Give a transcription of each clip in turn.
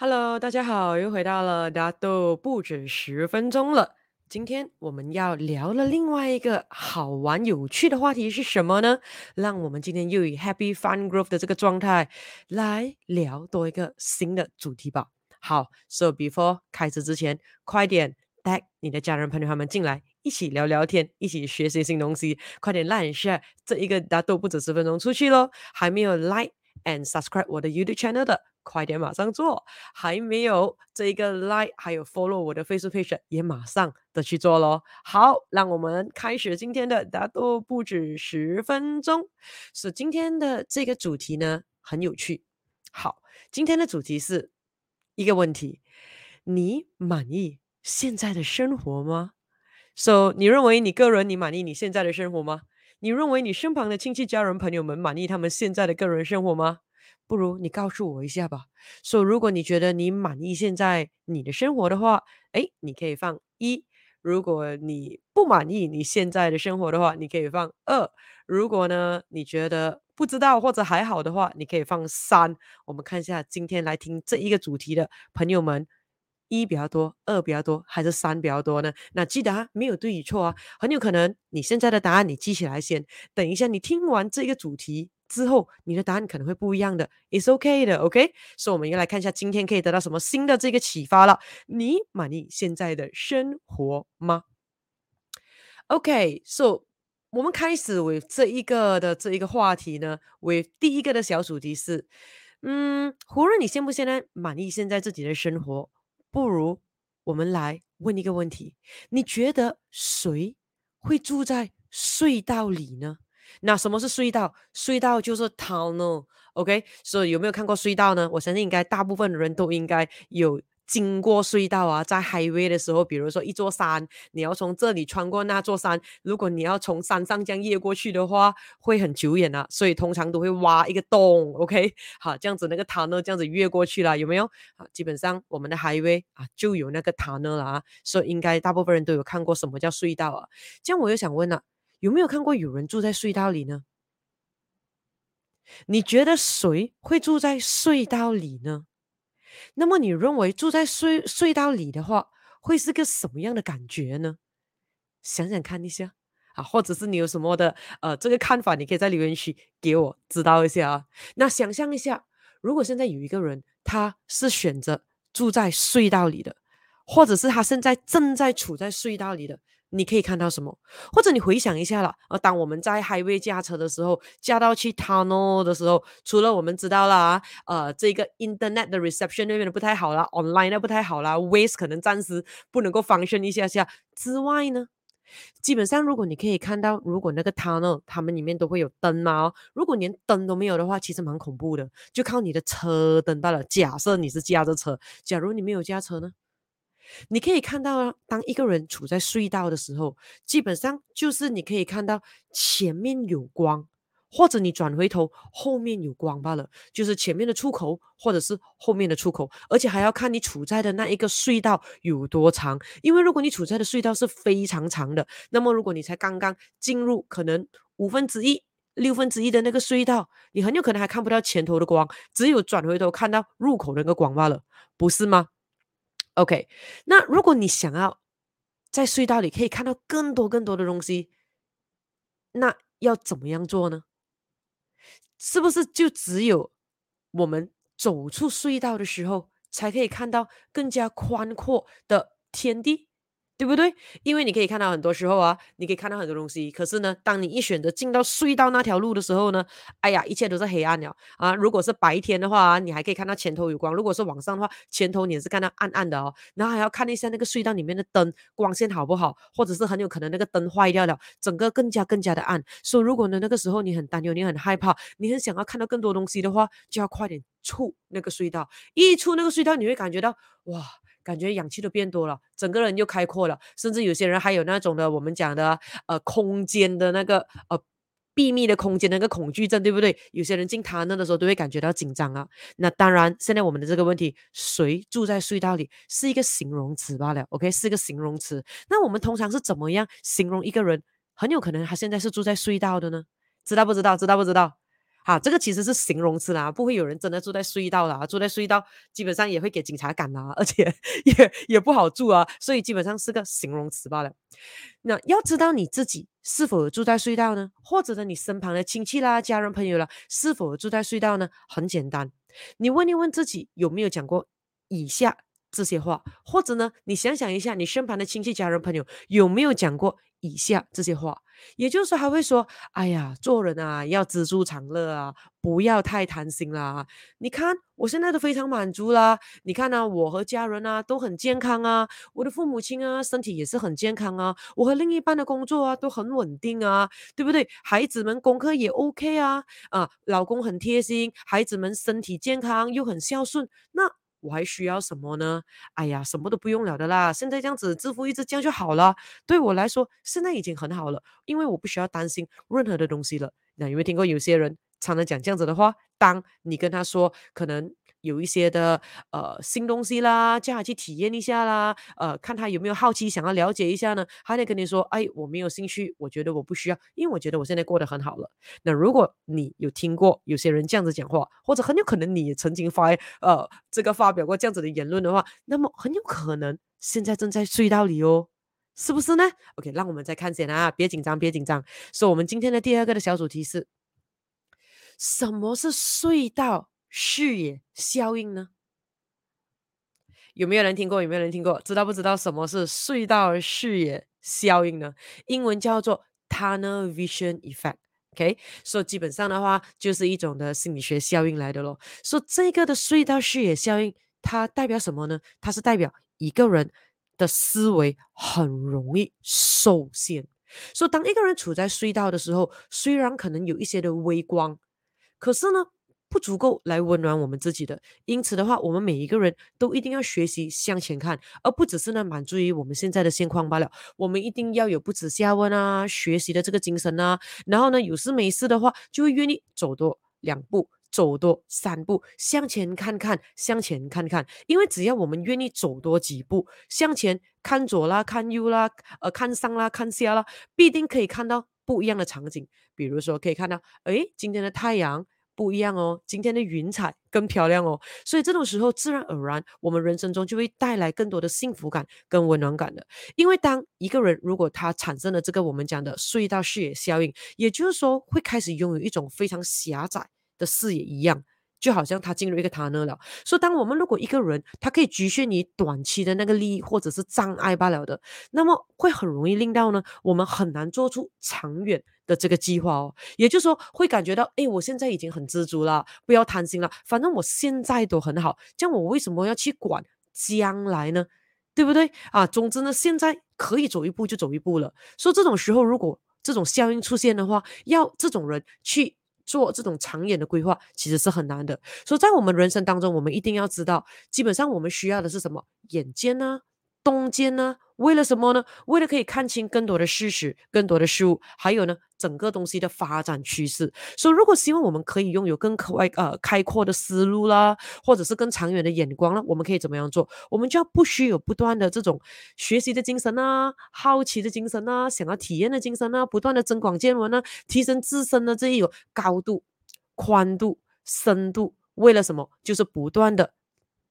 Hello，大家好，又回到了大都不止十分钟了。今天我们要聊的另外一个好玩有趣的话题是什么呢？让我们今天又以 Happy Fun Growth 的这个状态来聊多一个新的主题吧。好，So before 开始之前，快点带你的家人朋友他们进来，一起聊聊天，一起学习新东西。快点 Like Share 这一个大都不止十分钟出去喽！还没有 Like and Subscribe 我的 YouTube Channel 的。快点，马上做！还没有这一个 like，还有 follow 我的 Facebook page，也马上的去做喽。好，让我们开始今天的大多不止十分钟。是今天的这个主题呢，很有趣。好，今天的主题是一个问题：你满意现在的生活吗？So，你认为你个人你满意你现在的生活吗？你认为你身旁的亲戚、家人、朋友们满意他们现在的个人生活吗？不如你告诉我一下吧。说，如果你觉得你满意现在你的生活的话，诶，你可以放一；如果你不满意你现在的生活的话，你可以放二；如果呢，你觉得不知道或者还好的话，你可以放三。我们看一下今天来听这一个主题的朋友们，一比较多，二比较多，还是三比较多呢？那记得啊，没有对与错啊，很有可能你现在的答案你记起来先，等一下你听完这个主题。之后，你的答案可能会不一样的，It's OK 的，OK。所以，我们要来看一下今天可以得到什么新的这个启发了。你满意现在的生活吗？OK，So，、我们开始为这一个的这一个话题呢，为第一个的小主题是，嗯，无论你现不现在满意现在自己的生活，不如我们来问一个问题：你觉得谁会住在隧道里呢？那什么是隧道？隧道就是 tunnel，OK？所以有没有看过隧道呢？我相信应该大部分人都应该有经过隧道啊。在 highway 的时候，比如说一座山，你要从这里穿过那座山，如果你要从山上这样越过去的话，会很久远啊。所以通常都会挖一个洞，OK？好，这样子那个 tunnel 这样子越过去了，有没有？好，基本上我们的 highway 啊就有那个 tunnel 了啊。所以应该大部分人都有看过什么叫隧道啊。这样我又想问了。有没有看过有人住在隧道里呢？你觉得谁会住在隧道里呢？那么你认为住在隧隧道里的话，会是个什么样的感觉呢？想想看一下啊，或者是你有什么的呃这个看法，你可以在留言区给我知道一下啊。那想象一下，如果现在有一个人，他是选择住在隧道里的，或者是他现在正在处在隧道里的。你可以看到什么？或者你回想一下了，呃，当我们在 highway 驾车的时候，驾到去 tunnel 的时候，除了我们知道啦，呃，这个 internet 的 reception 那边的不太好啦，online 的不太好啦，waste 可能暂时不能够 function 一下下之外呢，基本上如果你可以看到，如果那个 tunnel 他们里面都会有灯嘛，哦，如果连灯都没有的话，其实蛮恐怖的，就靠你的车灯罢了。假设你是驾着车，假如你没有驾车呢？你可以看到啊，当一个人处在隧道的时候，基本上就是你可以看到前面有光，或者你转回头后面有光罢了，就是前面的出口或者是后面的出口，而且还要看你处在的那一个隧道有多长，因为如果你处在的隧道是非常长的，那么如果你才刚刚进入可能五分之一、六分之一的那个隧道，你很有可能还看不到前头的光，只有转回头看到入口那个光罢了，不是吗？？OK，那如果你想要在隧道里可以看到更多更多的东西，那要怎么样做呢？是不是就只有我们走出隧道的时候，才可以看到更加宽阔的天地？对不对？因为你可以看到很多时候啊，你可以看到很多东西。可是呢，当你一选择进到隧道那条路的时候呢，哎呀，一切都是黑暗了啊！如果是白天的话，你还可以看到前头有光；如果是晚上的话，前头你是看到暗暗的哦。然后还要看一下那个隧道里面的灯光线好不好，或者是很有可能那个灯坏掉了，整个更加更加的暗。所以如果呢，那个时候你很担忧，你很害怕，你很想要看到更多东西的话，就要快点出那个隧道。一出那个隧道，你会感觉到哇！感觉氧气都变多了，整个人又开阔了，甚至有些人还有那种的，我们讲的呃空间的那个呃闭密的空间那个恐惧症，对不对？有些人进他那的时候都会感觉到紧张啊。那当然，现在我们的这个问题，谁住在隧道里是一个形容词罢了，OK，是一个形容词。那我们通常是怎么样形容一个人？很有可能他现在是住在隧道的呢？知道不知道？知道不知道？啊，这个其实是形容词啦，不会有人真的住在隧道啦，住在隧道基本上也会给警察赶啦，而且也也不好住啊，所以基本上是个形容词罢了。那要知道你自己是否住在隧道呢？或者呢，你身旁的亲戚啦、家人朋友啦，是否住在隧道呢？很简单，你问一问自己有没有讲过以下这些话，或者呢，你想想一下，你身旁的亲戚、家人朋友有没有讲过以下这些话？也就是，还会说：“哎呀，做人啊，要知足常乐啊，不要太贪心啦。你看，我现在都非常满足啦。你看呢、我和家人啊都很健康啊，我的父母亲啊身体也是很健康啊，我和另一半的工作啊都很稳定啊，对不对？孩子们功课也 OK 啊，啊，老公很贴心，孩子们身体健康又很孝顺，那。”我还需要什么呢？哎呀，什么都不用了的啦！现在这样子，支付一直这样就好了。对我来说，现在已经很好了，因为我不需要担心任何的东西了。那有没有听过有些人常常讲这样子的话？当你跟他说，可能。有一些的呃新东西啦，叫他去体验一下啦，呃，看他有没有好奇想要了解一下呢？还得跟你说，哎，我没有兴趣，我觉得我不需要，因为我觉得我现在过得很好了。那如果你有听过有些人这样子讲话，或者很有可能你也曾经发呃这个发表过这样子的言论的话，那么很有可能现在正在隧道里哦，是不是呢？OK，让我们再看先啊，别紧张，别紧张。所以，我们今天的第二个的小主题是，什么是隧道？视野效应呢？有没有人听过？有没有人听过？知道不知道什么是隧道视野效应呢？英文叫做 Tunnel Vision Effect。OK，所以基本上的话，就是一种的心理学效应来的咯。所以这个的隧道视野效应，它代表什么呢？它是代表一个人的思维很容易受限。所以当一个人处在隧道的时候，虽然可能有一些的微光，可是呢，不足够来温暖我们自己的，因此的话，我们每一个人都一定要学习向前看，而不只是呢满足于我们现在的现况罢了。我们一定要有不耻下问啊，学习的这个精神啊。然后呢，有事没事的话，就会愿意走多两步，走多三步，向前看看，向前看看。因为只要我们愿意走多几步，向前看左啦，看右啦，呃，看上啦，看下啦，必定可以看到不一样的场景。比如说，可以看到，诶，今天的太阳。不一样哦，今天的云彩更漂亮哦，所以这种时候自然而然，我们人生中就会带来更多的幸福感跟温暖感的。因为当一个人如果他产生了这个我们讲的隧道视野效应，也就是说会开始拥有一种非常狭窄的视野一样。就好像他进入一个 tunnel 了，所以当我们如果一个人他可以局限于短期的那个利益或者是障碍罢了的，那么会很容易令到呢我们很难做出长远的这个计划哦。也就是说会感觉到，哎，我现在已经很知足了，不要贪心了，反正我现在都很好，这样我为什么要去管将来呢？对不对啊？总之呢，现在可以走一步就走一步了。所以这种时候，如果这种效应出现的话，要这种人去。做这种长远的规划其实是很难的，所以在我们人生当中，我们一定要知道，基本上我们需要的是什么？眼尖呢？中间呢？为了什么呢？为了可以看清更多的事实、更多的事物，还有呢，整个东西的发展趋势。所以，如果希望我们可以拥有更开呃开阔的思路啦，或者是更长远的眼光啦，我们可以怎么样做？我们就要不需有不断的这种学习的精神啊，好奇的精神啊，想要体验的精神啊，不断的增广见闻啊，提升自身的这一种高度、宽度、深度。为了什么？就是不断的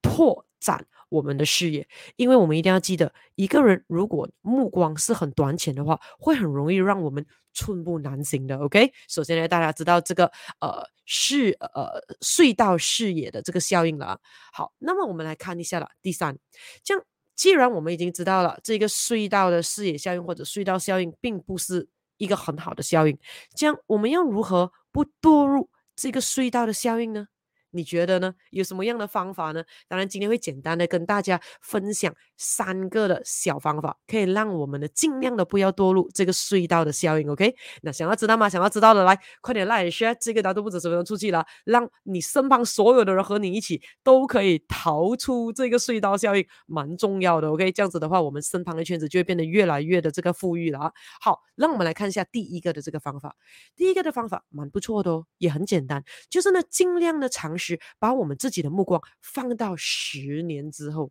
拓展。我们的视野，因为我们一定要记得，一个人如果目光是很短浅的话，会很容易让我们寸步难行的。OK，首先呢，大家知道这个呃视呃隧道视野的这个效应了啊。好，那么我们来看一下了。第三，这样既然我们已经知道了这个隧道的视野效应或者隧道效应并不是一个很好的效应，这样我们要如何不堕入这个隧道的效应呢？你觉得呢？有什么样的方法呢？当然，今天会简单的跟大家分享三个的小方法，可以让我们的尽量的不要堕入这个隧道的效应。OK？那想要知道吗？想要知道的，来快点来 share 这个，大家都不止十分钟出去了，让你身旁所有的人和你一起都可以逃出这个隧道效应，蛮重要的。OK？这样子的话，我们身旁的圈子就会变得越来越的这个富裕了啊。好，让我们来看一下第一个的这个方法。第一个的方法蛮不错的哦，也很简单，就是呢，尽量的尝。试把我们自己的目光放到十年之后，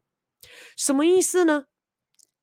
什么意思呢？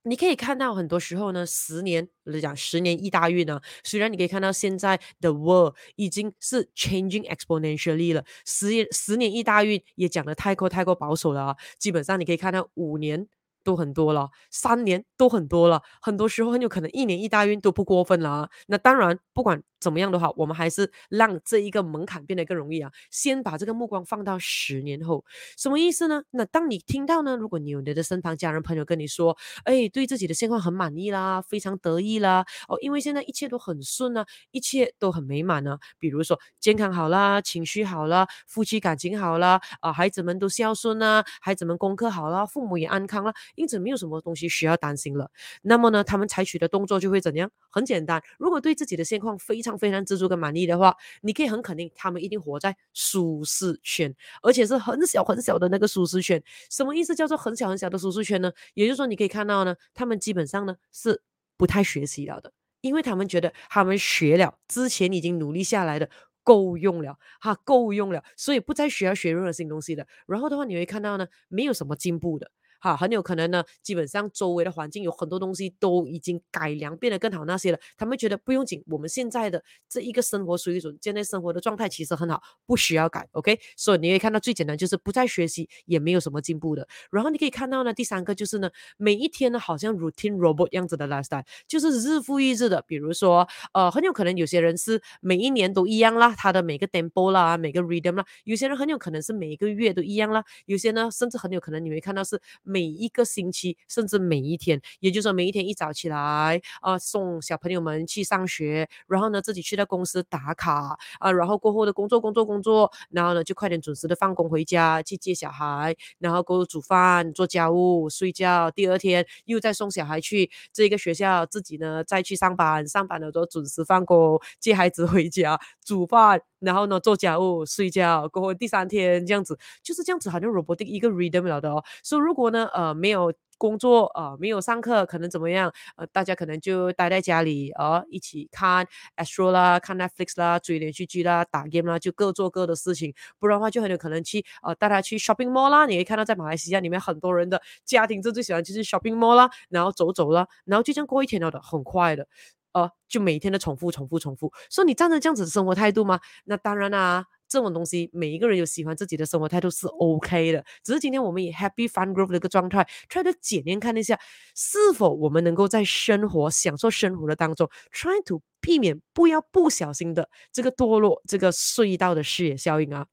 你可以看到很多时候呢，十年我就讲十年一大运啊，虽然你可以看到现在的 world 已经是 changing exponentially 了，十年十年一大运也讲的太过太过保守了啊，基本上你可以看到五年。都很多了，三年都很多了，很多时候很有可能一年一大运都不过分了啊。那当然，不管怎么样的话，我们还是让这一个门槛变得更容易啊。先把这个目光放到十年后，什么意思呢？那当你听到呢，如果你有你的身旁家人朋友跟你说，哎，对自己的现况很满意啦，非常得意啦，哦，因为现在一切都很顺啊，一切都很美满呢。比如说健康好啦，情绪好啦，夫妻感情好啦，啊，孩子们都孝顺啊，孩子们功课好啦，父母也安康啦。因此没有什么东西需要担心了。那么呢，他们采取的动作就会怎样？很简单，如果对自己的现况非常非常知足跟满意的话，你可以很肯定，他们一定活在舒适圈，而且是很小很小的那个舒适圈。什么意思？叫做很小很小的舒适圈呢？也就是说，你可以看到呢，他们基本上呢是不太学习了的，因为他们觉得他们学了之前已经努力下来的够用了，哈，够用了，所以不再需要学任何新东西的。然后的话，你会看到呢，没有什么进步的。好，很有可能呢，基本上周围的环境有很多东西都已经改良，变得更好那些了。他们觉得不用紧，我们现在的这一个生活水准，现在生活的状态其实很好，不需要改。OK，所以你可以看到最简单就是不再学习，也没有什么进步的。然后你可以看到呢，第三个就是呢，每一天呢好像 routine robot 样子的 lifestyle，就是日复一日的。比如说，呃，很有可能有些人是每一年都一样啦，他的每个 tempo 啦，每个 rhythm 啦，有些人很有可能是每一个月都一样啦，有些呢甚至很有可能你会看到是。每一个星期，甚至每一天，也就是说，每一天一早起来啊、送小朋友们去上学，然后呢，自己去到公司打卡啊，然后过后的工作，工作，工作，然后呢，就快点准时的放工回家去接小孩，然后过后煮饭、做家务、睡觉，第二天又再送小孩去这个学校，自己呢再去上班，上班的时候准时放工，接孩子回家，煮饭。然后呢，做家务、睡觉，过后第三天这样子，就是这样子，好像 robotic 一个 rhythm 了的哦。所以如果呢，呃，没有工作，呃，没有上课，可能怎么样？呃，大家可能就待在家里，呃，一起看 Astro 啦，看 Netflix 啦，追连续剧啦，打 game 啦，就各做各的事情。不然的话，就很有可能去，呃，带他去 shopping mall 啦。你可以看到在马来西亚里面很多人的家庭就最喜欢就是 shopping mall 啦，然后走走啦，然后就这样过一天了的，很快的。哦，就每天的重复、重复、重复。说你赞成这样子的生活态度吗？那当然啦、啊，这种东西每一个人有喜欢自己的生活态度是 OK 的。只是今天我们以 Happy Fun Group 的一个状态，try to 检验看一下，是否我们能够在生活、享受生活的当中，try to 避免不要不小心的这个堕落、这个隧道的视野效应啊。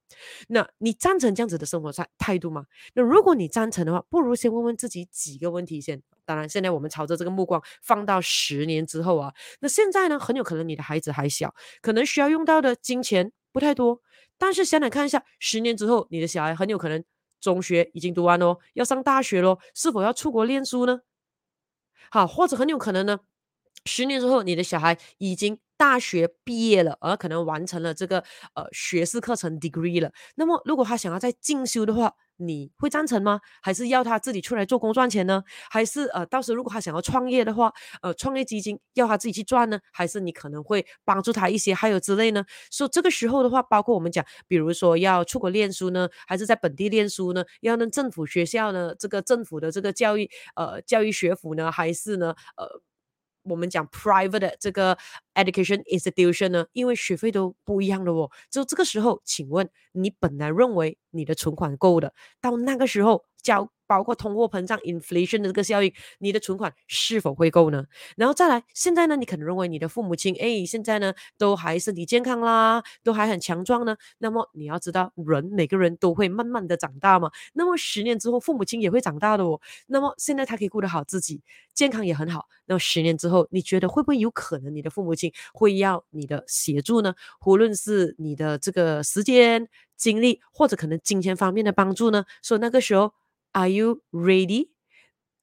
那你赞成这样子的生活态态度吗？那如果你赞成的话，不如先问问自己几个问题先。当然，现在我们朝着这个目光放到十年之后啊，那现在呢，很有可能你的孩子还小，可能需要用到的金钱不太多。但是想想看一下，十年之后，你的小孩很有可能中学已经读完哦，要上大学咯，是否要出国念书呢？好，或者很有可能呢，十年之后，你的小孩已经大学毕业了，而可能完成了这个呃学士课程 degree 了。那么，如果他想要再进修的话，你会赞成吗？还是要他自己出来做工赚钱呢？还是呃，到时候如果他想要创业的话，呃，创业基金要他自己去赚呢？还是你可能会帮助他一些，还有之类呢？所以这个时候的话，包括我们讲，比如说要出国念书呢，还是在本地念书呢？要呢政府学校呢？这个政府的这个教育呃教育学府呢？还是呢呃？我们讲 private 的这个 education institution 呢，因为学费都不一样的哦。就这个时候，请问你本来认为你的存款够的，到那个时候交。包括通货膨胀 inflation 的这个效应，你的存款是否会够呢？然后再来，现在呢，你可能认为你的父母亲，哎，现在呢都还身体健康啦，都还很强壮呢。那么你要知道，人每个人都会慢慢的长大嘛。那么十年之后，父母亲也会长大的哦。那么现在他可以顾得好自己，健康也很好。那么十年之后，你觉得会不会有可能你的父母亲会要你的协助呢？无论是你的这个时间、精力，或者可能金钱方面的帮助呢？所以那个时候。Are you ready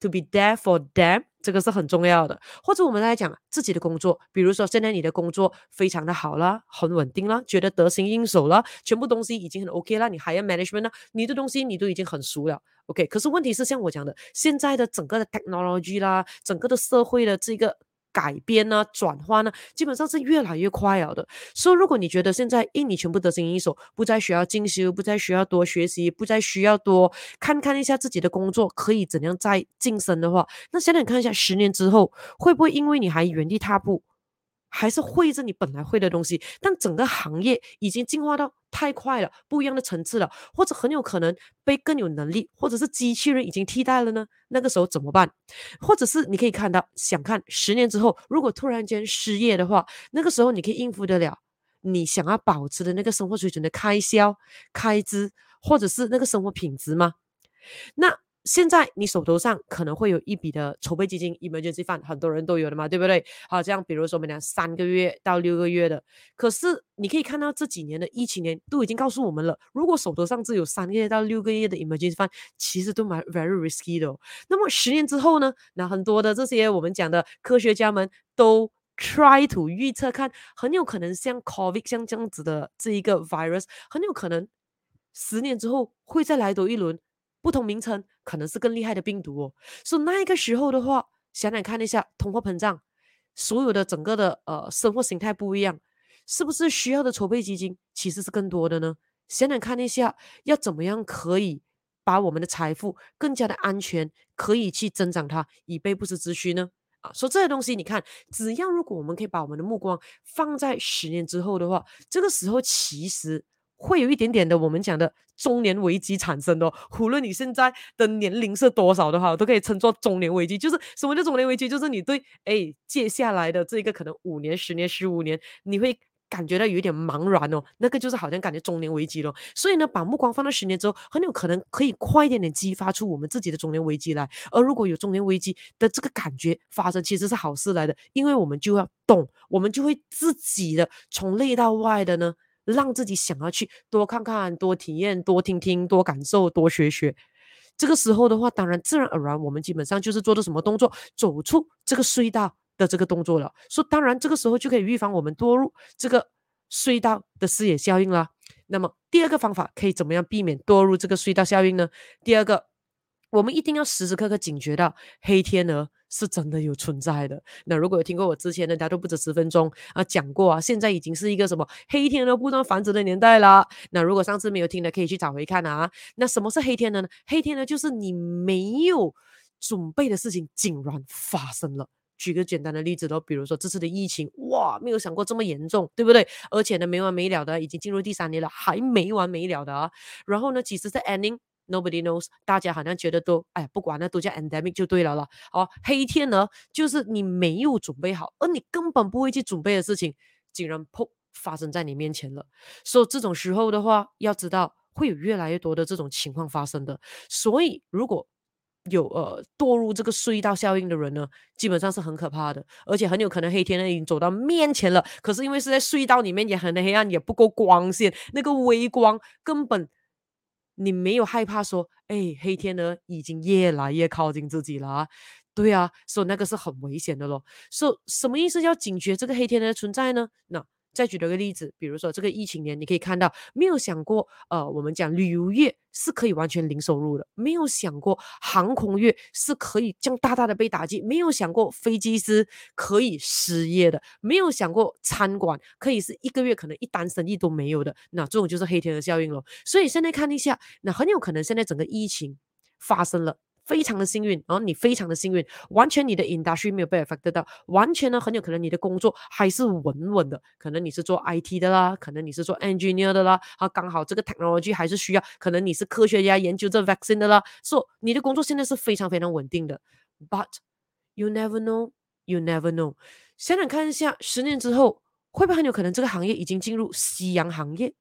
to be there for them？这个是很重要的。或者我们来讲自己的工作，比如说现在你的工作非常的好了，很稳定了，觉得得心应手了，全部东西已经很 OK 了，你还要 management 呢？你的东西你都已经很熟了，OK。可是问题是像我讲的，现在的整个的 technology 啦，整个的社会的这个。改编呢、转换呢，基本上是越来越快了的。所以，如果你觉得现在印尼全部得心应手，不再需要进修，不再需要多学习，不再需要多看看一下自己的工作可以怎样再晋升的话，那现在你看一下，十年之后会不会因为你还原地踏步？还是会着你本来会的东西，但整个行业已经进化到太快了，不一样的层次了，或者很有可能被更有能力，或者是机器人已经替代了呢？那个时候怎么办？或者是你可以看到，想看十年之后，如果突然间失业的话，那个时候你可以应付得了你想要保持的那个生活水准的开销、开支，或者是那个生活品质吗？那？现在你手头上可能会有一笔的筹备基金，emergency fund，很多人都有的嘛，对不对？好，这样比如说我们讲三个月到六个月的，可是你可以看到这几年的疫情年都已经告诉我们了，如果手头上只有三个月到六个月的 emergency fund，其实都蛮 very risky 的哦。那么十年之后呢？那很多的这些我们讲的科学家们都 try to 预测看，很有可能像 COVID 像这样子的这一个 virus，很有可能十年之后会再来多一轮。不同名称可能是更厉害的病毒哦，所以那一个时候的话，想想看一下通货膨胀，所有的整个的呃生活形态不一样，是不是需要的筹备基金其实是更多的呢？想想看一下，要怎么样可以把我们的财富更加的安全，可以去增长它，以备不时之需呢？啊，说这些东西，你看，只要如果我们可以把我们的目光放在十年之后的话，这个时候其实。会有一点点的，我们讲的中年危机产生的哦。无论你现在的年龄是多少的话，都可以称作中年危机。就是什么叫中年危机？就是你对哎接下来的这个可能五年、十年、十五年，你会感觉到有一点茫然哦。那个就是好像感觉中年危机了。所以呢，把目光放到十年之后，很有可能可以快一点点激发出我们自己的中年危机来。而如果有中年危机的这个感觉发生，其实是好事来的，因为我们就要动，我们就会自己的从内到外的呢。让自己想要去多看看、多体验、多听听、多感受、多学学。这个时候的话，当然自然而然，我们基本上就是做的什么动作，走出这个隧道的这个动作了。所以当然这个时候就可以预防我们堕入这个隧道的视野效应啦。那么第二个方法可以怎么样避免堕入这个隧道效应呢？第二个，我们一定要时时刻刻警觉到黑天鹅。是真的有存在的。那如果有听过我之前的，大家都不止十分钟啊讲过啊，现在已经是一个什么黑天鹅不断繁殖的年代了。那如果上次没有听的，可以去找回看啊。那什么是黑天鹅呢？黑天鹅就是你没有准备的事情竟然发生了。举个简单的例子喽，比如说这次的疫情，哇，没有想过这么严重，对不对？而且呢，没完没了的，已经进入第三年了，还没完没了的啊。然后呢，其实是 ending。Nobody knows，大家好像觉得都哎，不管那都叫 endemic 就对了了。哦，黑天鹅就是你没有准备好，而你根本不会去准备的事情，竟然砰发生在你面前了。所以这种时候的话，要知道会有越来越多的这种情况发生的。所以如果有呃堕入这个隧道效应的人呢，基本上是很可怕的，而且很有可能黑天鹅已经走到面前了。可是因为是在隧道里面，也很黑暗，也不够光线，那个微光根本。你没有害怕说，哎，黑天鹅已经越来越靠近自己了啊？对啊，所以那个是很危险的咯。所以什么意思？要警觉这个黑天鹅的存在呢？那。再举了个例子，比如说这个疫情年，你可以看到，没有想过，呃，我们讲旅游业是可以完全零收入的，没有想过航空业是可以这样大大的被打击，没有想过飞机师可以失业的，没有想过餐馆可以是一个月可能一单生意都没有的，那这种就是黑天鹅效应了。所以现在看一下，那很有可能现在整个疫情发生了。非常的幸运，然后你非常的幸运，完全你的 industry 没有被 affected 到，完全呢很有可能你的工作还是稳稳的，可能你是做 IT 的啦，可能你是做 engineer 的啦，啊刚好这个 technology 还是需要，可能你是科学家研究这 vaccine 的啦，所以你的工作现在是非常非常稳定的，but you never know，you never know，想想看一下，十年之后会不会很有可能这个行业已经进入夕阳行业？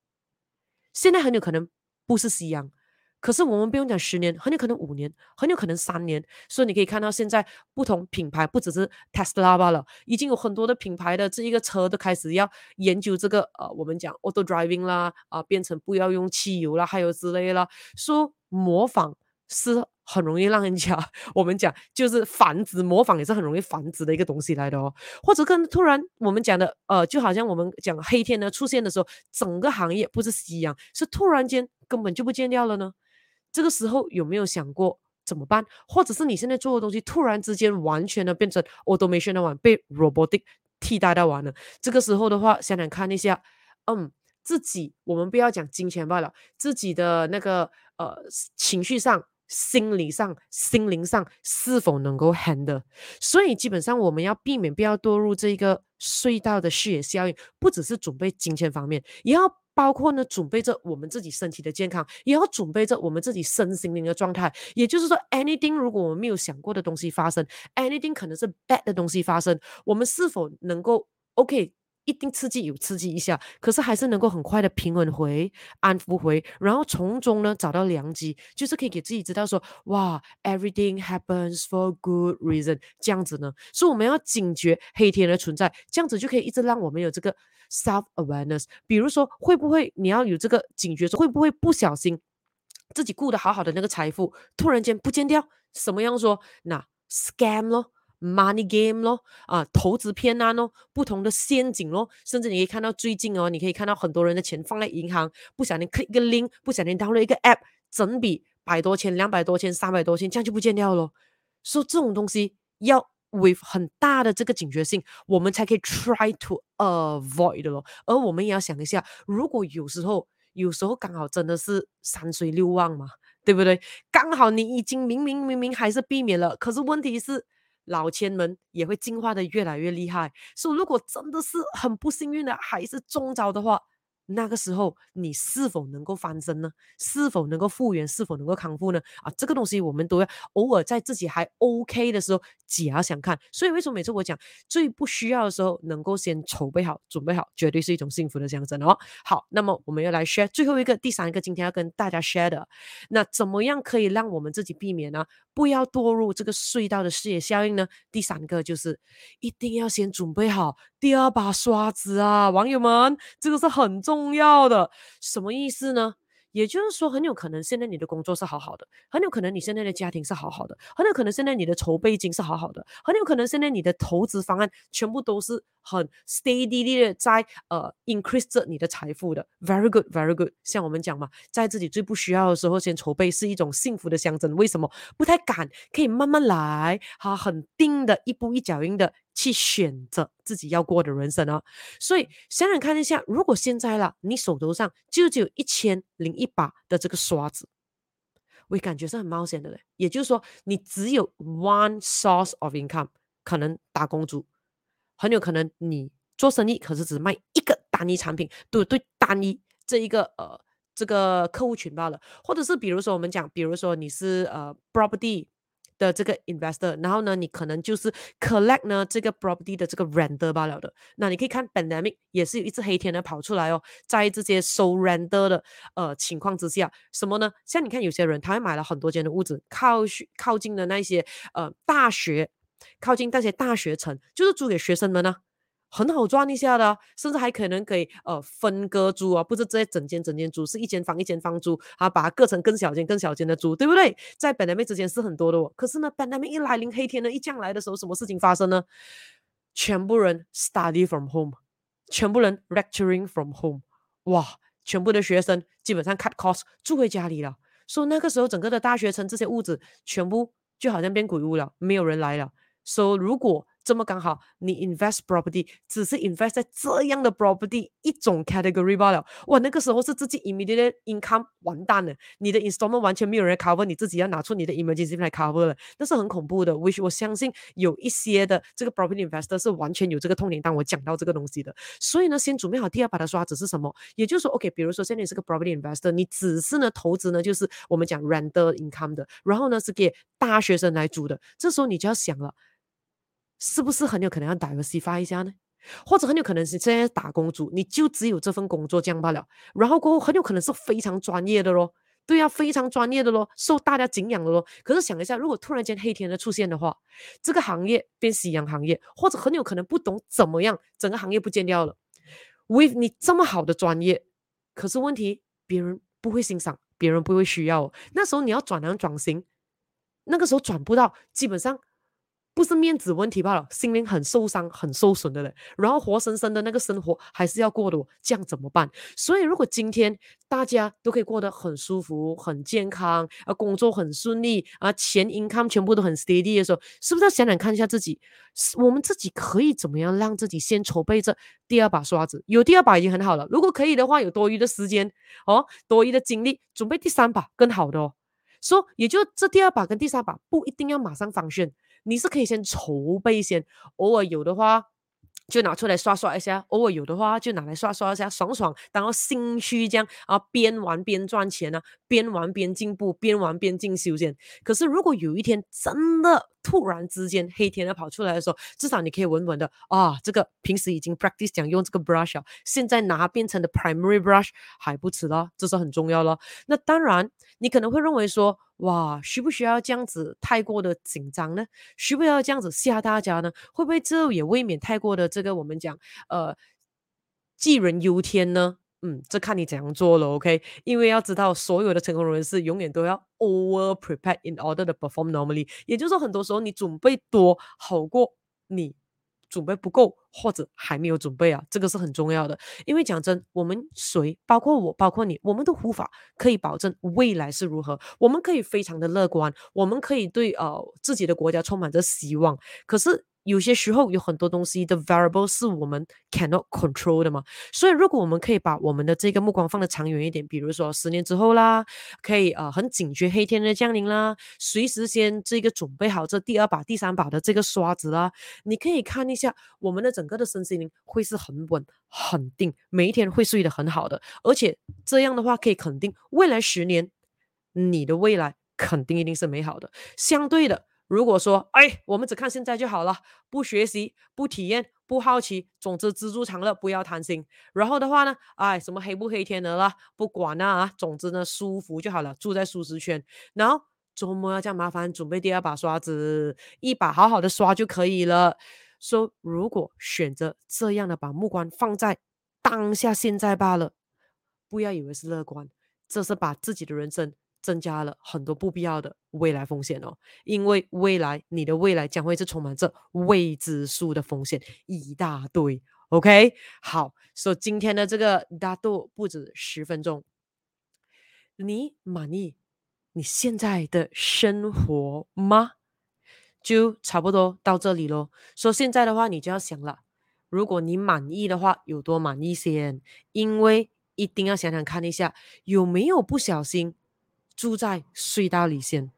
现在很有可能不是夕阳。可是我们不用讲十年，很有可能五年，很有可能三年。所以你可以看到，现在不同品牌不只是 Tesla 罢了，已经有很多的品牌的这一个车都开始要研究这个呃，我们讲 auto driving 啦，啊、变成不要用汽油啦，还有之类啦。说模仿是很容易让人家，我们讲就是繁殖，模仿也是很容易繁殖的一个东西来的哦。或者更突然，我们讲的呃，就好像我们讲黑天鹅出现的时候，整个行业不是夕阳，是突然间根本就不见掉了呢？这个时候有没有想过，怎么办？或者是你现在做的东西突然之间完全的变成 automation 的完，被 robotic 替代到完了。这个时候的话，想想看一下，嗯，自己我们不要讲金钱罢了，自己的那个呃情绪上。心理上、心灵上是否能够 handle？所以基本上我们要避免不要堕入这个隧道的视野效应，不只是准备金钱方面，也要包括呢准备着我们自己身体的健康，也要准备着我们自己身心灵的状态。也就是说，anything 如果我们没有想过的东西发生，anything 可能是 bad 的东西发生，我们是否能够 OK？一定刺激有刺激一下，可是还是能够很快的平稳回、安抚回，然后从中呢找到良机，就是可以给自己知道说，哇，everything happens for good reason，这样子呢，所以我们要警觉黑天的存在，这样子就可以一直让我们有这个 self awareness。比如说，会不会你要有这个警觉，说会不会不小心自己顾得好好的那个财富突然间不见掉？什么样说？那 scam 咯。Money game 咯，啊，投资骗案咯，不同的陷阱咯，甚至你可以看到最近哦，你可以看到很多人的钱放在银行，不小心 click 一个 link，不小心 download 一个 app，整笔百多千、两百多千、三百多千，这样就不见掉了。所以这种东西要 with 很大的这个警觉性，我们才可以 try to avoid 的咯。而我们也要想一下，如果有时候，有时候刚好真的是三衰六旺嘛，对不对？刚好你已经明明明明还是避免了，可是问题是。老千们也会进化的越来越厉害，所以如果真的是很不幸运的，还是中招的话。那个时候你是否能够翻身呢？是否能够复原？是否能够康复呢？啊，这个东西我们都要偶尔在自己还 OK 的时候假想看。所以为什么每次我讲最不需要的时候能够先筹备好、准备好，绝对是一种幸福的象征哦。好，那么我们要来 share 最后一个、第三个，今天要跟大家 share 的，那怎么样可以让我们自己避免呢？不要堕入这个隧道的视野效应呢？第三个就是一定要先准备好第二把刷子啊，网友们，这个是很重。重要的什么意思呢？也就是说，很有可能现在你的工作是好好的，很有可能你现在的家庭是好好的，很有可能现在你的筹备金是好好的，很有可能现在你的投资方案全部都是很 steady 的在呃 increase 着你的财富的。Very good, very good。像我们讲嘛，在自己最不需要的时候先筹备是一种幸福的象征。为什么？不太敢，可以慢慢来，哈，很定的，一步一脚印的。去选择自己要过的人生啊！所以想想看一下，如果现在了，你手头上就只有一千零一把的这个刷子，我感觉是很冒险的嘞。也就是说，你只有 one source of income，可能打工族，很有可能你做生意，可是只卖一个单一产品，对对，单一这一个呃这个客户群罢了。或者是比如说我们讲，比如说你是呃 property。的这个 investor，然后呢，你可能就是 collect 呢这个 property 的这个 render 罢了的。那你可以看 pandemic 也是有一只黑天鹅跑出来哦，在这些收 render 的呃情况之下，什么呢？像你看有些人他会买了很多间的屋子，靠靠近的那些呃大学，靠近那些大学城，就是租给学生们呢。很好赚一下的，甚至还可能可以呃分割租啊，不是这些整间整间租，是一间房一间房租啊，把它割成更小间更小间的租，对不对？在 pandemic 之前是很多的哦，可是呢，pandemic 一来临，黑天呢一降来的时候，什么事情发生呢？全部人 study from home，全部人 lecturing from home，哇，全部的学生基本上 cut cost 住回家里了，所以那个时候整个的大学城这些屋子全部就好像变鬼屋了，没有人来了，所以如果这么刚好，你 invest property 只是 invest 在这样的 property 一种 category 罢了。哇，那个时候是自己 immediate income 完蛋了，你的 installment 完全没有人 cover，你自己要拿出你的 emergency 来 cover 了，那是很恐怖的。which 我相信有一些的这个 property investor 是完全有这个痛点，当我讲到这个东西的。所以呢，先准备好第二把的刷子是什么？也就是说，OK，比如说现在你是个 property investor，你只是呢投资呢就是我们讲 rental income 的，然后呢是给大学生来租的，这时候你就要想了。是不是很有可能要 diversify 一下呢？或者很有可能是现在打工族，你就只有这份工作这样罢了。然后过后很有可能是非常专业的咯，对啊，非常专业的咯，受大家敬仰的咯。可是想一下，如果突然间黑天鹅出现的话，这个行业变夕阳行业，或者很有可能不懂怎么样，整个行业不见掉了。With 你这么好的专业，可是问题别人不会欣赏，别人不会需要。那时候你要转行转型，那个时候转不到，基本上。不是面子问题罢了，心灵很受伤、很受损的人，然后活生生的那个生活还是要过的，这样怎么办？所以，如果今天大家都可以过得很舒服、很健康，啊，工作很顺利，啊，钱 income 全部都很 steady 的时候，是不是要想想看一下自己，我们自己可以怎么样让自己先筹备着第二把刷子？有第二把已经很好了，如果可以的话，有多余的时间哦，多余的精力，准备第三把更好的哦。说，也就这第二把跟第三把不一定要马上方选。你是可以先筹备先，偶尔有的话就拿出来刷刷一下，偶尔有的话就拿来刷刷一下，爽爽当个兴趣这样啊，边玩边赚钱啊，边玩边进步，边玩边进修先。可是如果有一天真的突然之间黑天鹅跑出来的时候，至少你可以稳稳的啊，这个平时已经 practice 讲用这个 brush，现在拿变成的 primary brush 还不迟了，这是很重要了。那当然，你可能会认为说。哇，需不需要这样子太过的紧张呢？需不需要这样子吓大家呢？会不会这也未免太过的这个我们讲呃杞人忧天呢？嗯，这看你怎样做了，OK？因为要知道，所有的成功人士永远都要 over prepared in order to perform normally，也就是说，很多时候你准备多好过你。准备不够，或者还没有准备啊，这个是很重要的。因为讲真，我们谁，包括我，包括你，我们都无法可以保证未来是如何。我们可以非常的乐观，我们可以对呃自己的国家充满着希望。可是。有些时候有很多东西的 variable 是我们 cannot control 的嘛，所以如果我们可以把我们的这个目光放得长远一点，比如说十年之后啦，可以呃很警觉黑天的降临啦，随时先这个准备好这第二把、第三把的这个刷子啦，你可以看一下我们的整个的身心灵会是很稳、很定，每一天会睡得很好的，而且这样的话可以肯定未来十年你的未来肯定一定是美好的，相对的。如果说，哎，我们只看现在就好了，不学习，不体验，不好奇，总之知足常乐，不要贪心。然后的话呢，哎，什么黑不黑天鹅啦，不管啦啊，总之呢，舒服就好了，住在舒适圈。然后周末要这样麻烦，准备第二把刷子，一把好好的刷就可以了。说，如果选择这样的，把目光放在当下现在罢了，不要以为是乐观，这是把自己的人生。增加了很多不必要的未来风险哦，因为未来你的未来将会是充满着未知数的风险一大堆。OK，好，所以今天的这个大度不止十分钟，你满意你现在的生活吗？就差不多到这里喽。说现在的话，你就要想了，如果你满意的话，有多满意先？因为一定要想想看一下，有没有不小心。住在隧道里先，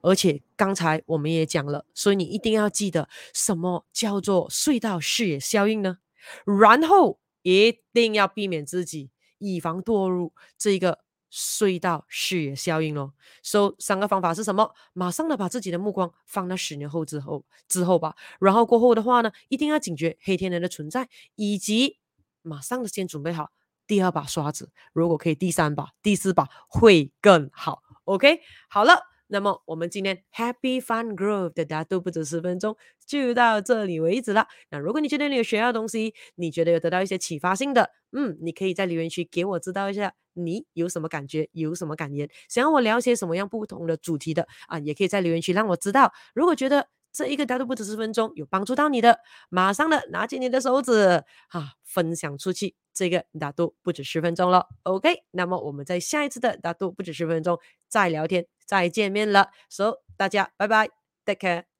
而且刚才我们也讲了，所以你一定要记得什么叫做隧道视野效应呢？然后一定要避免自己，以防堕入这个隧道视野效应哦。所以三个方法是什么？马上的把自己的目光放到十年后之后之后吧。然后过后的话呢，一定要警觉黑天鹅的存在，以及马上的先准备好。第二把刷子，如果可以，第三把、第四把会更好。OK，好了，那么我们今天 Happy Fun Growth 的大度不止十分钟就到这里为止了。那如果你觉得你有学到东西，你觉得有得到一些启发性的，嗯，你可以在留言区给我知道一下，你有什么感觉，有什么感言，想要我聊些什么样不同的主题的啊，也可以在留言区让我知道。如果觉得这一个打度不止十分钟有帮助到你的，马上的拿起你的手指啊，分享出去。这个打度不止十分钟了，OK，那么我们在下一次的打度不止十分钟再聊天，再见面了，so, 大家拜拜，take care。